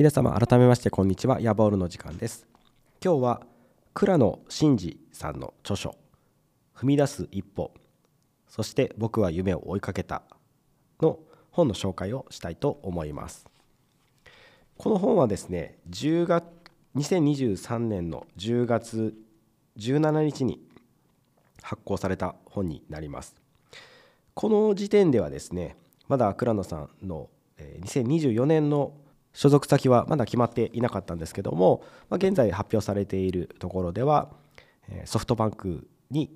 皆様改めましてこんにちは。ヤボールの時間です。今日は倉野真二さんの著書踏み出す一歩そして僕は夢を追いかけたの本の紹介をしたいと思います。この本はですね10月2023年の10月17日に発行された本になります。この時点ではですねまだ倉野さんの2024年の所属先はまだ決まっていなかったんですけども、まあ、現在発表されているところではソフトバンクに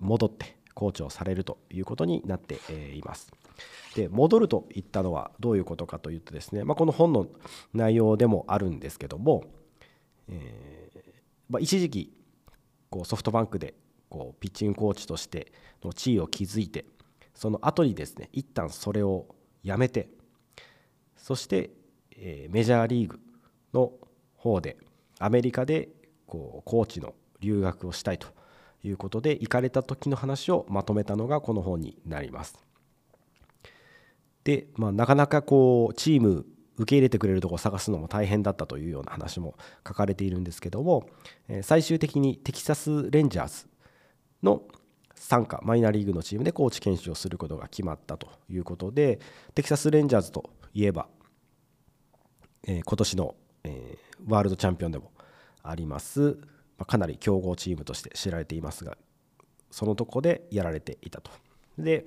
戻ってコーチをされるということになっています。で戻るといったのはどういうことかというとですね、まあ、この本の内容でもあるんですけども、えーまあ、一時期こうソフトバンクでこうピッチングコーチとしての地位を築いてその後にですね一旦それをやめてそしてえメジャーリーグの方でアメリカでこうコーチの留学をしたいということで行かれた時の話をまとめたのがこの本になります。で、まあ、なかなかこうチーム受け入れてくれるとこを探すのも大変だったというような話も書かれているんですけども最終的にテキサス・レンジャーズの傘下マイナーリーグのチームでコーチ研修をすることが決まったということでテキサス・レンジャーズといえばえー、今年の、えー、ワールドチャンピオンでもあります、まあ、かなり強豪チームとして知られていますがそのとこでやられていたと。で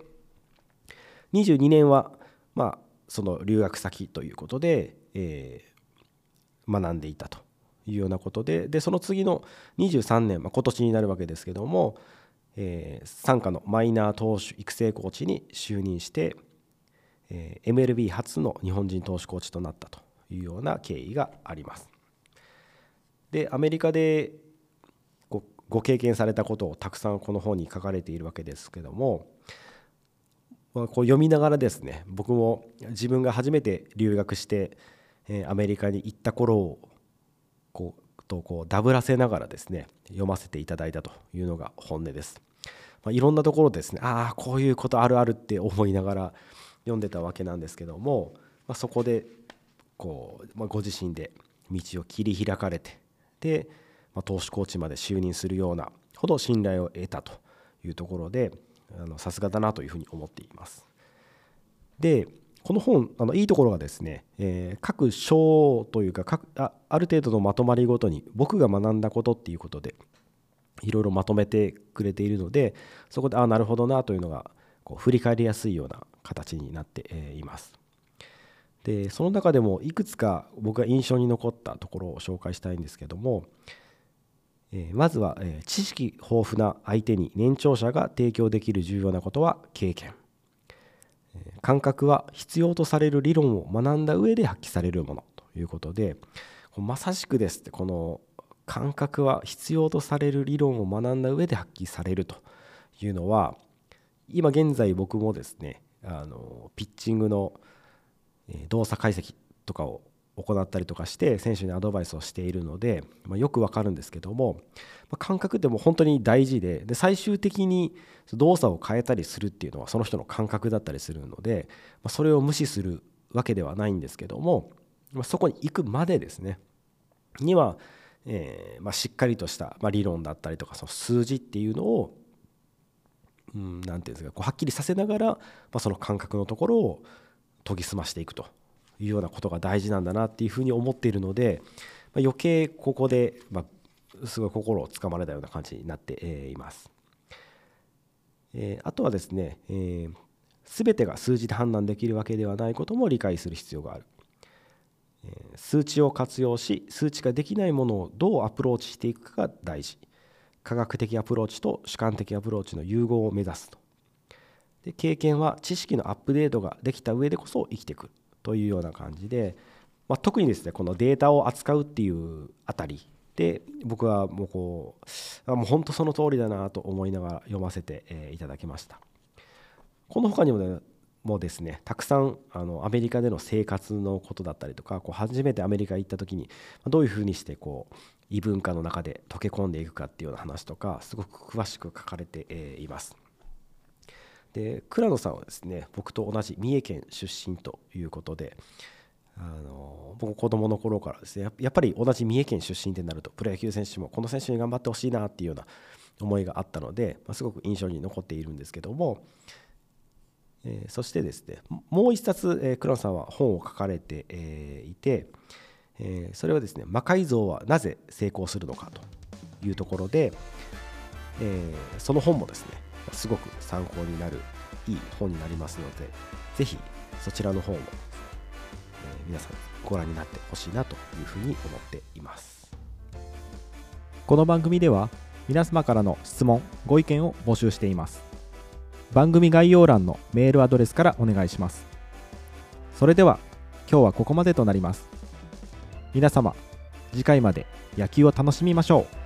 22年は、まあ、その留学先ということで、えー、学んでいたというようなことででその次の23年、まあ、今年になるわけですけども、えー、傘下のマイナー投手育成コーチに就任して、えー、MLB 初の日本人投手コーチとなったというような経緯があります。でアメリカでごご経験されたことをたくさんこの本に書かれているわけですけども、まあ、こう読みながらですね僕も自分が初めて留学して、えアメリカに行った頃をこうとこうダブらせながらですね読ませていただいたというのが本音です。まあ、いろんなところですねああこういうことあるあるって思いながら読んでたわけなんですけども、まあ、そこでこう、まあ、ご自身で道を切り開かれてで、まあ、投手コーチまで就任するようなほど信頼を得たというところでさすがだなというふうに思っています。でこの本あのいいところがですね、えー、各章というか各あある程度のまとまりごとに僕が学んだことっていうことでいろいろまとめてくれているのでそこでああなるほどなというのがこう振り返りやすいような形になっています。でその中でもいくつか僕が印象に残ったところを紹介したいんですけども、えまずは、え知識豊富な相手に年長者が提供できる重要なことは経験。え感覚は必要とされる理論を学んだ上で発揮されるものということでまさしくですってこの感覚は必要とされる理論を学んだ上で発揮されるというのは今現在僕もですねあのピッチングの動作解析とかを行ったりとかして選手にアドバイスをしているので、まあ、よくわかるんですけども、まあ、感覚ってもう本当に大事でで最終的に動作を変えたりするっていうのはその人の感覚だったりするので、まあ、それを無視するわけではないんですけども、ま、そこに行くまでですねには、えーま、しっかりとした、ま、理論だったりとかその数字っていうのを何、うん、て言うんですかこうはっきりさせながら、ま、その感覚のところを研ぎ澄ましていくというようなことが大事なんだなっていうふうに思っているので、まあ、余計ここで、まあ、すごい心をつかまれたような感じになっています。えー、あとはですね、えー、全てが数字で判断できるわけではないことも理解する必要がある。数値を活用し数値ができないものをどうアプローチしていくかが大事科学的アプローチと主観的アプローチの融合を目指すとで経験は知識のアップデートができた上でこそ生きてくるというような感じで、まあ、特にですねこのデータを扱うっていうあたりで僕はもうこうもう本当その通りだなと思いながら読ませて、えいただきましたこの他にもねもですねたくさんあのアメリカでの生活のことだったりとかこう初めてアメリカ行った時にどういうふうにしてこう異文化の中で溶け込んでいくかっていうような話とかすごく詳しく書かれて、います。で倉野さんはですね僕と同じ三重県出身ということであの僕子供の頃からですねやっぱり同じ三重県出身ってなるとプロ野球選手もこの選手に頑張ってほしいなっていうような思いがあったので、まあ、すごく印象に残っているんですけども、えー、そしてですねもう一冊、えー、倉野さんは本を書かれて、えー、いて、えー、それはですね魔改造はなぜ成功するのかというところで、えー、その本もですねすごく参考になるいい本になりますのでぜひそちらの方も、えー、皆さんご覧になってほしいなというふうに思っています。この番組では皆様からの質問ご意見を募集しています。番組概要欄のメールアドレスからお願いします。それでは今日はここまでとなります。皆様次回まで野球を楽しみましょう。